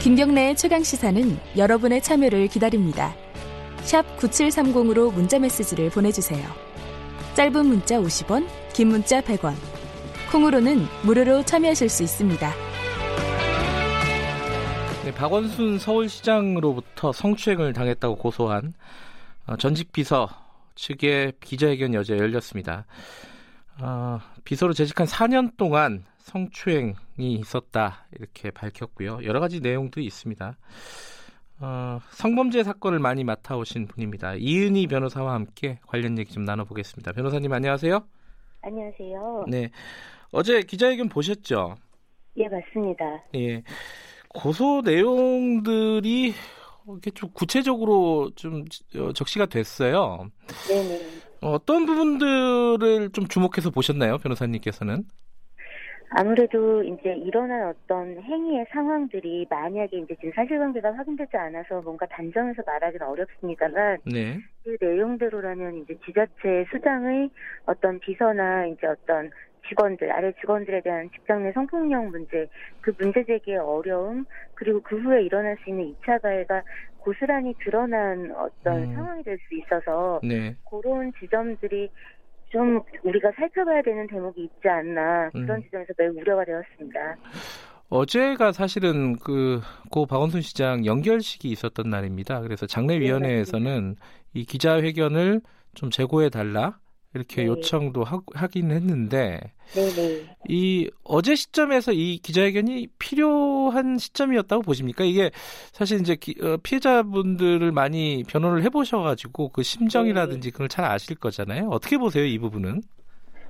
김경래의 최강 시사는 여러분의 참여를 기다립니다. 샵 9730으로 문자 메시지를 보내주세요. 짧은 문자 50원, 긴 문자 100원. 콩으로는 무료로 참여하실 수 있습니다. 네, 박원순 서울시장으로부터 성추행을 당했다고 고소한 어, 전직 비서 측의 기자회견이 어제 열렸습니다. 어, 비서로 재직한 4년 동안 성추행이 있었다 이렇게 밝혔고요. 여러 가지 내용도 있습니다. 어, 성범죄 사건을 많이 맡아오신 분입니다. 이은희 변호사와 함께 관련 얘기 좀 나눠보겠습니다. 변호사님 안녕하세요. 안녕하세요. 네, 어제 기자회견 보셨죠? 예, 맞습니다. 예, 고소 내용들이 이렇게 좀 구체적으로 좀 어, 적시가 됐어요. 네네. 어떤 부분들을 좀 주목해서 보셨나요, 변호사님께서는? 아무래도 이제 일어난 어떤 행위의 상황들이 만약에 이제 지금 사실관계가 확인되지 않아서 뭔가 단정해서 말하기는 어렵습니다만 네. 그 내용대로라면 이제 지자체 수장의 어떤 비서나 이제 어떤 직원들 아래 직원들에 대한 직장 내 성폭력 문제 그 문제 제기의 어려움 그리고 그 후에 일어날 수 있는 2차 가해가 고스란히 드러난 어떤 음. 상황이 될 수 있어서 네. 그런 지점들이 좀 우리가 살펴봐야 되는 대목이 있지 않나 그런 음. 지점에서 매우 우려가 되었습니다. 어제가 사실은 그, 고 박원순 시장 연결식이 있었던 날입니다. 그래서 장례위원회에서는 이 기자회견을 좀 재고해 달라 이렇게 네. 요청도 하, 하긴 했는데 네네. 이 어제 시점에서 이 기자회견이 필요한 시점이었다고 보십니까? 이게 사실 이제 기- 어, 피해자분들을 많이 변호를 해보셔가지고 그 심정이라든지 그걸 잘 아실 거잖아요. 어떻게 보세요, 이 부분은?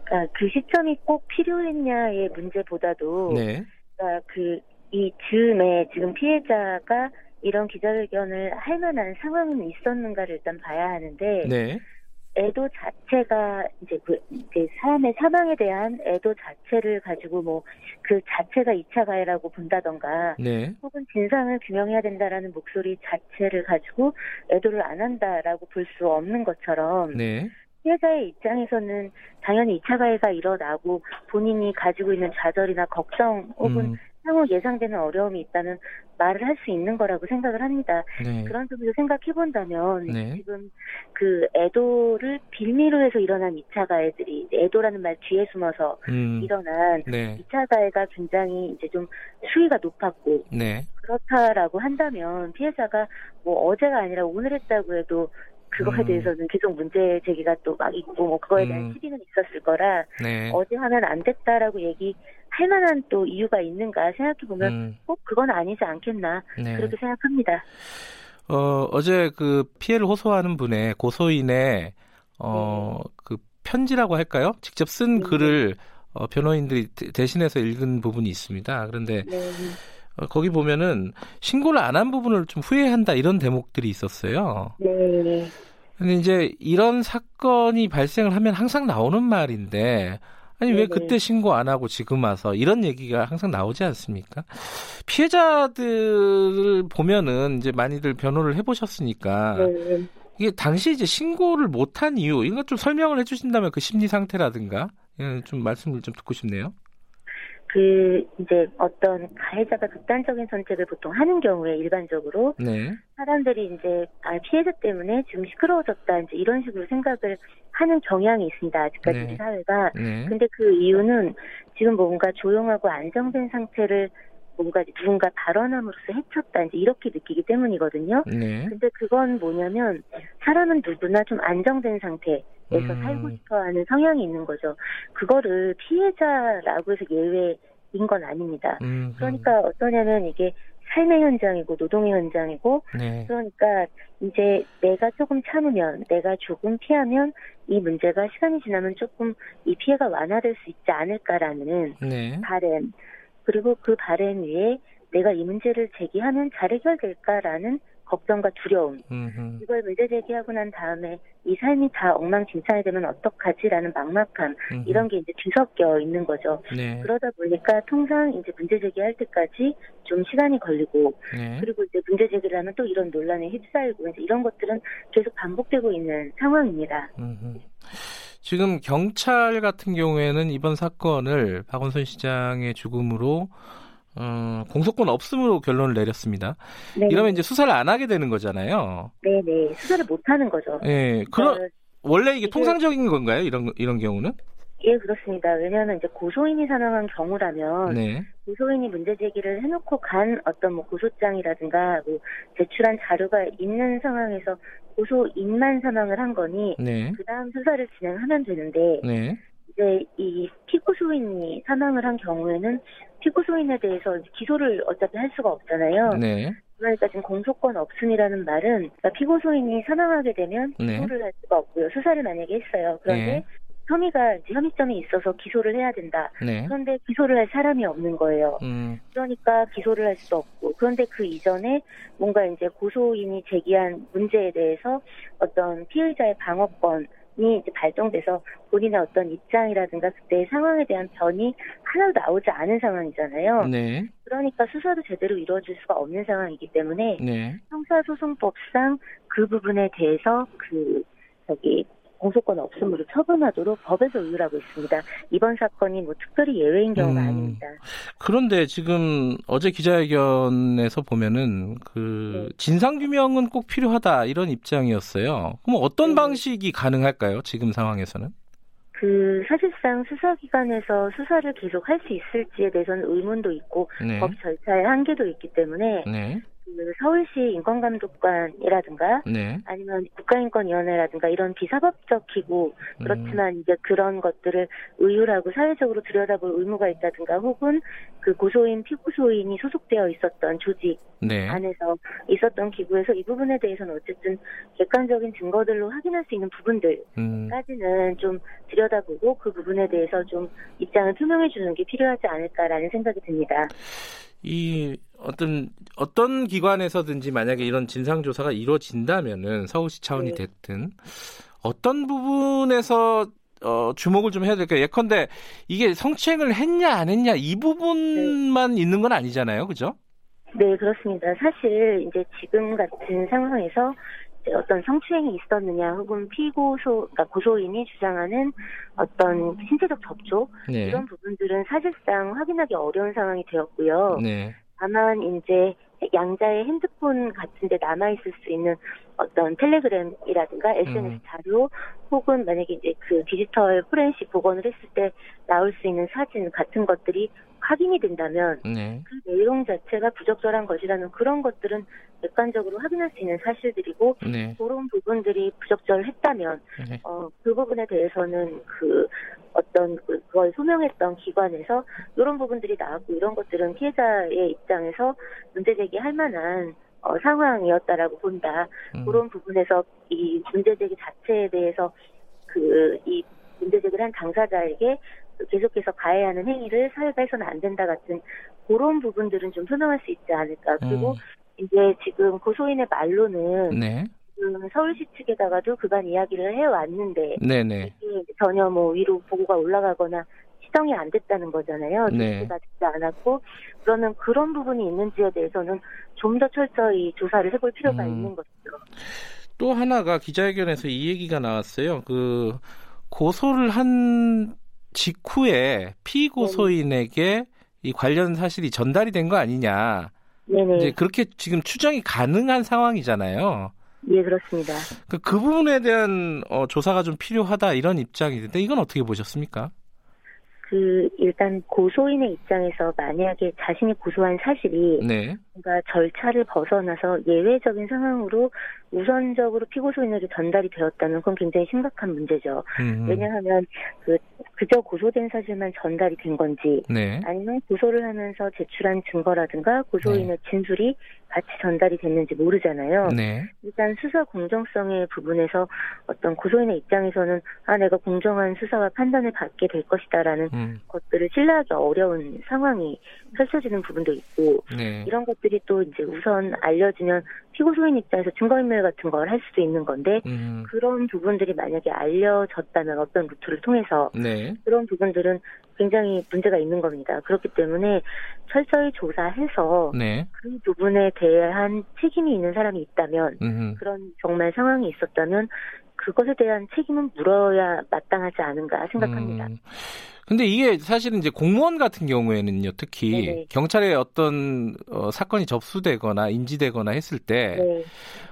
그러니까 그 시점이 꼭 필요했냐의 문제보다도 네, 그러니까 그이 즈음에 지금 피해자가 이런 기자회견을 할 만한 상황은 있었는가를 일단 봐야 하는데 네, 애도 자체가 이제 그 이제 사람의 사망에 대한 애도 자체를 가지고 뭐 그 자체가 2차 가해라고 본다던가 네, 혹은 진상을 규명해야 된다라는 목소리 자체를 가지고 애도를 안 한다라고 볼 수 없는 것처럼 네, 피해자의 입장에서는 당연히 2차 가해가 일어나고 본인이 가지고 있는 좌절이나 걱정 혹은 음, 향후 예상되는 어려움이 있다는 말을 할 수 있는 거라고 생각을 합니다. 네, 그런 점에서 생각해 본다면 네. 지금 그 애도를 빌미로 해서 일어난 2차 가해들이 애도라는 말 뒤에 숨어서 음, 일어난 네, 2차 가해가 굉장히 이제 좀 수위가 높았고 네, 그렇다라고 한다면 피해자가 뭐 어제가 아니라 오늘 했다고 해도 그거에 음. 대해서는 계속 문제 제기가 또 막 있고 뭐 그거에 대한 음. 시비는 있었을 거라 네, 어제 하면 안 됐다라고 얘기 할 만한 또 이유가 있는가 생각해 보면 음, 꼭 그건 아니지 않겠나 네. 그렇게 생각합니다. 어, 어제 그 피해를 호소하는 분의 고소인의 어, 그 편지라고 할까요? 직접 쓴 네. 글을 어, 변호인들이 대- 대신해서 읽은 부분이 있습니다. 그런데 네. 어, 거기 보면은 신고를 안 한 부분을 좀 후회한다 이런 대목들이 있었어요. 네. 근데 이제 이런 사건이 발생을 하면 항상 나오는 말인데 아니 왜 네네. 그때 신고 안 하고 지금 와서 이런 얘기가 항상 나오지 않습니까? 피해자들을 보면은 이제 많이들 변호를 해보셨으니까 네. 이게 당시 이제 신고를 못한 이유 이거 좀 설명을 해주신다면 그 심리 상태라든가 예, 좀 말씀을 좀 듣고 싶네요. 그 이제 어떤 가해자가 극단적인 선택을 보통 하는 경우에 일반적으로 네, 사람들이 이제 아 피해자 때문에 지금 시끄러워졌다 이제 이런 식으로 생각을 하는 경향이 있습니다. 아직까지 네. 사회가. 네, 근데 그 이유는 지금 뭔가 조용하고 안정된 상태를 뭔가 누군가 발언함으로써 해쳤다 이제 이렇게 느끼기 때문이거든요. 네, 근데 그건 뭐냐면 사람은 누구나 좀 안정된 상태에서 음. 살고 싶어하는 성향이 있는 거죠. 그거를 피해자라고 해서 예외인 건 아닙니다. 음, 그러니까 어떠냐면 이게 삶의 현장이고 노동의 현장이고 네, 그러니까 이제 내가 조금 참으면 내가 조금 피하면 이 문제가 시간이 지나면 조금 이 피해가 완화될 수 있지 않을까라는 네, 바램. 그리고 그 바램 위에 내가 이 문제를 제기하면 잘 해결될까라는 걱정과 두려움. 음, 이걸 문제 제기하고 난 다음에 이 삶이 다 엉망진창이 되면 어떡하지라는 막막함 음, 이런 게 이제 뒤섞여 있는 거죠. 네, 그러다 보니까 통상 이제 문제 제기할 때까지 좀 시간이 걸리고 네, 그리고 이제 문제 제기를 하면 또 이런 논란에 휩싸이고 이제 이런 것들은 계속 반복되고 있는 상황입니다. 음, 지금 경찰 같은 경우에는 이번 사건을 박원순 시장의 죽음으로 어, 공소권 없음으로 결론을 내렸습니다. 네. 이러면 이제 수사를 안 하게 되는 거잖아요. 네 네 수사를 못 하는 거죠. 예, 그런 그러니까 원래 이게 이게- 통상적인 건가요? 이런 이런 경우는? 예 그렇습니다. 왜냐하면 이제 고소인이 사망한 경우라면 네, 고소인이 문제 제기를 해놓고 간 어떤 뭐 고소장이라든가 뭐 제출한 자료가 있는 상황에서 고소인만 사망을 한 거니 네, 그 다음 수사를 진행하면 되는데 네, 이제 이 피고소인이 사망을 한 경우에는 피고소인에 대해서 기소를 어차피 할 수가 없잖아요. 네, 그러니까 지금 공소권 없음이라는 말은 그러니까 피고소인이 사망하게 되면 네. 기소를 할 수가 없고요. 수사를 만약에 했어요. 그런데 네. 혐의가 이제 혐의점이 있어서 기소를 해야 된다. 네. 그런데 기소를 할 사람이 없는 거예요. 음, 그러니까 기소를 할수 없고 그런데 그 이전에 뭔가 이제 고소인이 제기한 문제에 대해서 어떤 피의자의 방어권이 이제 발동돼서 본인의 어떤 입장이라든가 그때의 상황에 대한 변이 하나도 나오지 않은 상황이잖아요. 네, 그러니까 수사도 제대로 이루어질 수가 없는 상황이기 때문에 네. 형사소송법상 그 부분에 대해서 그 저기 공소권 없음으로 처분하도록 법에서 의율하고 있습니다. 이번 사건이 뭐 특별히 예외인 경우가 음. 아닙니다. 그런데 지금 어제 기자회견에서 보면은 그 네. 진상 규명은 꼭 필요하다 이런 입장이었어요. 그럼 어떤 네. 방식이 가능할까요? 지금 상황에서는? 그 사실상 수사기관에서 수사를 계속 할 수 있을지에 대해서는 의문도 있고 네, 법 절차의 한계도 있기 때문에 네, 그 서울시 인권감독관이라든가 네. 아니면 국가인권위원회라든가 이런 비사법적 기구 음, 그렇지만 이제 그런 것들을 의율하고 사회적으로 들여다볼 의무가 있다든가 혹은 그 고소인 피고소인이 소속되어 있었던 조직 네, 안에서 있었던 기구에서 이 부분에 대해서는 어쨌든 객관적인 증거들로 확인할 수 있는 부분들까지는 음, 좀 들여다보고 그 부분에 대해서 좀 입장을 투명해 주는 게 필요하지 않을까라는 생각이 듭니다. 이 어떤 어떤 기관에서든지 만약에 이런 진상 조사가 이루어진다면은 서울시 차원이 네. 됐든 어떤 부분에서 어, 주목을 좀 해야 될까요? 예컨대 이게 성추행을 했냐 안 했냐 이 부분만 있는 건 아니잖아요, 그죠? 네, 그렇습니다. 사실 이제 지금 같은 상황에서 어떤 성추행이 있었느냐 혹은 피고소, 그러니까 고소인이 주장하는 어떤 신체적 접촉 네, 이런 부분들은 사실상 확인하기 어려운 상황이 되었고요. 네, 다만 이제 양자의 핸드폰 같은데 남아 있을 수 있는 어떤 텔레그램이라든가 SNS 음. 자료 혹은 만약에 이제 그 디지털 포렌식 복원을 했을 때 나올 수 있는 사진 같은 것들이 확인이 된다면 네, 그 내용 자체가 부적절한 것이라는 그런 것들은 객관적으로 확인할 수 있는 사실들이고 네, 그런 부분들이 부적절했다면 네. 어, 그 부분에 대해서는 그 어떤 그- 그걸 소명했던 기관에서 이런 부분들이 나왔고 이런 것들은 피해자의 입장에서 문제 제기할 만한 어, 상황이었다라고 본다. 음, 그런 부분에서 이 문제 제기 자체에 대해서 그 이 문제 제기를 한 당사자에게 계속해서 가해야 하는 행위를 사회가 해서는 안 된다 같은 그런 부분들은 좀 소명할 수 있지 않을까. 그리고 음, 이제 지금 고소인의 말로는 네, 지금 서울시 측에다가도 그간 이야기를 해왔는데 네, 네, 전혀 뭐 위로 보고가 올라가거나 시정이 안 됐다는 거잖아요. 네. 조치가 되지 않았고 그러면 그런 부분이 있는지에 대해서는 좀 더 철저히 조사를 해볼 필요가 음. 있는 것이죠. 또 하나가 기자회견에서 이 얘기가 나왔어요. 그 고소를 한 직후에 피고소인에게 이 관련 사실이 전달이 된 거 아니냐. 네네. 이제 그렇게 지금 추정이 가능한 상황이잖아요. 예, 그렇습니다. 그, 그 부분에 대한 어, 조사가 좀 필요하다 이런 입장인데 이건 어떻게 보셨습니까? 그 일단 고소인의 입장에서 만약에 자신이 고소한 사실이 네, 뭔가 절차를 벗어나서 예외적인 상황으로 우선적으로 피고소인에게 전달이 되었다면 그건 굉장히 심각한 문제죠. 음, 왜냐하면 그 그저 고소된 사실만 전달이 된 건지 네, 아니면 고소를 하면서 제출한 증거라든가 고소인의 진술이 같이 전달이 됐는지 모르잖아요. 네, 일단 수사 공정성의 부분에서 어떤 고소인의 입장에서는 아 내가 공정한 수사와 판단을 받게 될 것이다라는 음, 것들을 신뢰하기 어려운 상황이 펼쳐지는 부분도 있고 네, 이런 것들 이 또 이제 우선 알려지면 피고 소인 입장에서 증거인멸 같은 걸 할 수도 있는 건데 음, 그런 부분들이 만약에 알려졌다면 어떤 루트를 통해서 네, 그런 부분들은 굉장히 문제가 있는 겁니다. 그렇기 때문에 철저히 조사해서 네, 그 부분에 대한 책임이 있는 사람이 있다면 음, 그런 정말 상황이 있었다면 그것에 대한 책임은 물어야 마땅하지 않은가 생각합니다. 음, 근데 이게 사실은 이제 공무원 같은 경우에는요, 특히 네네. 경찰에 어떤 어, 사건이 접수되거나 인지되거나 했을 때그 네.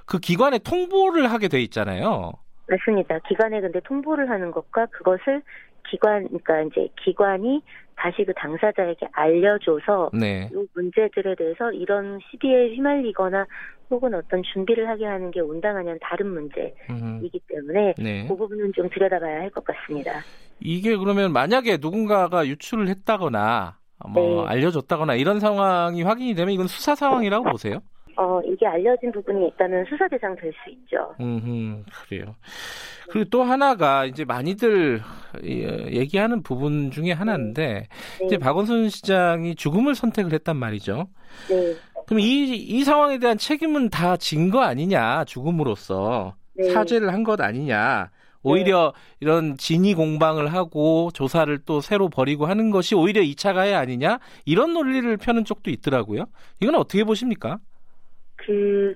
그 기관에 통보를 하게 돼 있잖아요. 맞습니다. 기관에 근데 통보를 하는 것과 그것을 기관, 그러니까 이제 기관이 다시 그 당사자에게 알려줘서 네. 이 문제들에 대해서 이런 시비에 휘말리거나 혹은 어떤 준비를 하게 하는 게 온당하냐는 다른 문제이기 때문에 네. 그 부분은 좀 들여다봐야 할 것 같습니다. 이게 그러면 만약에 누군가가 유출을 했다거나 뭐 네. 알려줬다거나 이런 상황이 확인이 되면 이건 수사 상황이라고 보세요? 어, 이게 알려진 부분이 있다면 수사 대상 될 수 있죠. 음, 그래요. 그리고 또 하나가 이제 많이들 얘기하는 부분 중에 하나인데 네. 이제 박원순 시장이 죽음을 선택을 했단 말이죠. 네. 그럼 이, 이 상황에 대한 책임은 다 진 거 아니냐, 죽음으로써. 네. 사죄를 한 것 아니냐. 오히려 네. 이런 진위 공방을 하고 조사를 또 새로 벌이고 하는 것이 오히려 2차 가해 아니냐? 이런 논리를 펴는 쪽도 있더라고요. 이건 어떻게 보십니까? 그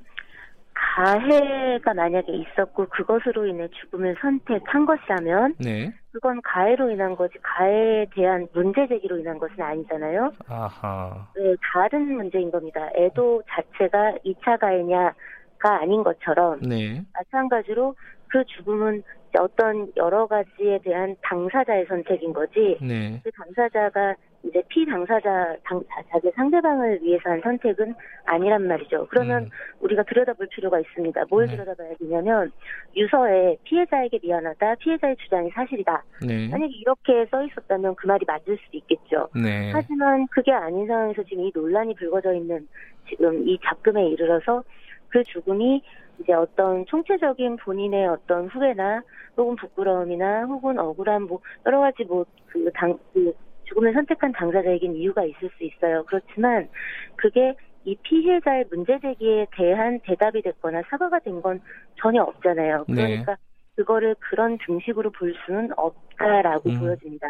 가해가 만약에 있었고 그것으로 인해 죽음을 선택한 것이라면 네. 그건 가해로 인한 거지 가해에 대한 문제 제기로 인한 것은 아니잖아요. 아하. 네, 다른 문제인 겁니다. 애도 자체가 2차 가해냐가 아닌 것처럼 네. 마찬가지로 그 죽음은 어떤 여러 가지에 대한 당사자의 선택인 거지 네. 그 당사자가 이제 피당사자 당, 자기 상대방을 위해서 한 선택은 아니란 말이죠. 그러면 음. 우리가 들여다볼 필요가 있습니다. 뭘 네. 들여다봐야 되냐면 유서에 피해자에게 미안하다, 피해자의 주장이 사실이다. 네. 만약에 이렇게 써 있었다면 그 말이 맞을 수도 있겠죠. 네. 하지만 그게 아닌 상황에서 지금 이 논란이 불거져 있는 지금 이 작금에 이르러서 그 죽음이 이제 어떤 총체적인 본인의 어떤 후회나 혹은 부끄러움이나 혹은 억울한 뭐 여러 가지 뭐그 당그 그 죽음을 선택한 당사자에겐 이유가 있을 수 있어요. 그렇지만 그게 이 피해자의 문제 제기에 대한 대답이 됐거나 사과가 된 건 전혀 없잖아요. 네. 그러니까 네. 그거를 그런 등식으로 볼 수는 없다라고 음. 보여집니다.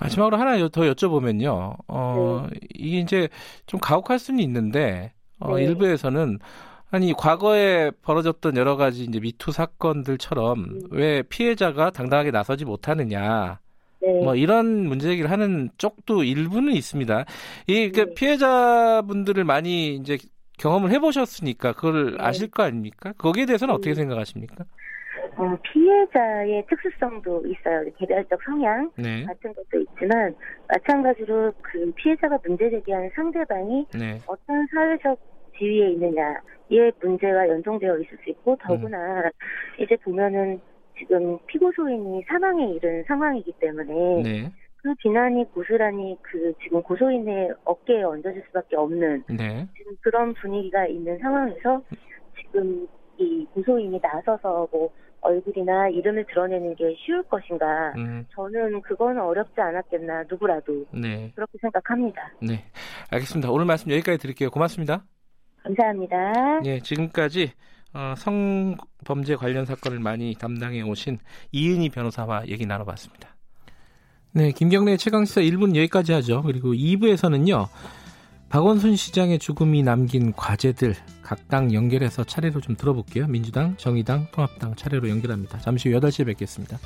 마지막으로 하나 더 여쭤보면요. 어, 네. 이게 이제 좀 가혹할 수는 있는데 어, 네. 일부에서는 아니 과거에 벌어졌던 여러 가지 이제 미투 사건들처럼 음. 왜 피해자가 당당하게 나서지 못하느냐. 네. 뭐 이런 문제 제기를 하는 쪽도 일부는 있습니다. 이그 네. 피해자분들을 많이 이제 경험을 해보셨으니까 그걸 네. 아실 거 아닙니까? 거기에 대해서는 어떻게 음. 생각하십니까? 어, 피해자의 특수성도 있어요. 개별적 성향 네. 같은 것도 있지만 마찬가지로 그 피해자가 문제 제기하는 상대방이 네. 어떤 사회적 지위에 있느냐 이에 문제가 연동되어 있을 수 있고 더구나 음. 이제 보면은 지금 피고소인이 사망에 이른 상황이기 때문에 네. 그 비난이 고스란히 그 지금 고소인의 어깨에 얹어질 수밖에 없는 네. 지금 그런 분위기가 있는 상황에서 지금 이 고소인이 나서서 뭐 얼굴이나 이름을 드러내는 게 쉬울 것인가? 음. 저는 그건 어렵지 않았겠나 누구라도 네. 그렇게 생각합니다. 네, 알겠습니다. 오늘 말씀 여기까지 드릴게요. 고맙습니다. 감사합니다. 네, 지금까지 어, 성범죄 관련 사건을 많이 담당해 오신 이은희 변호사와 얘기 나눠봤습니다. 네, 김경래 최강시사 1분 여기까지 하죠. 그리고 2부에서는요. 박원순 시장의 죽음이 남긴 과제들 각 당 연결해서 차례로 좀 들어볼게요. 민주당, 정의당, 통합당 차례로 연결합니다. 잠시 후 8시에 뵙겠습니다.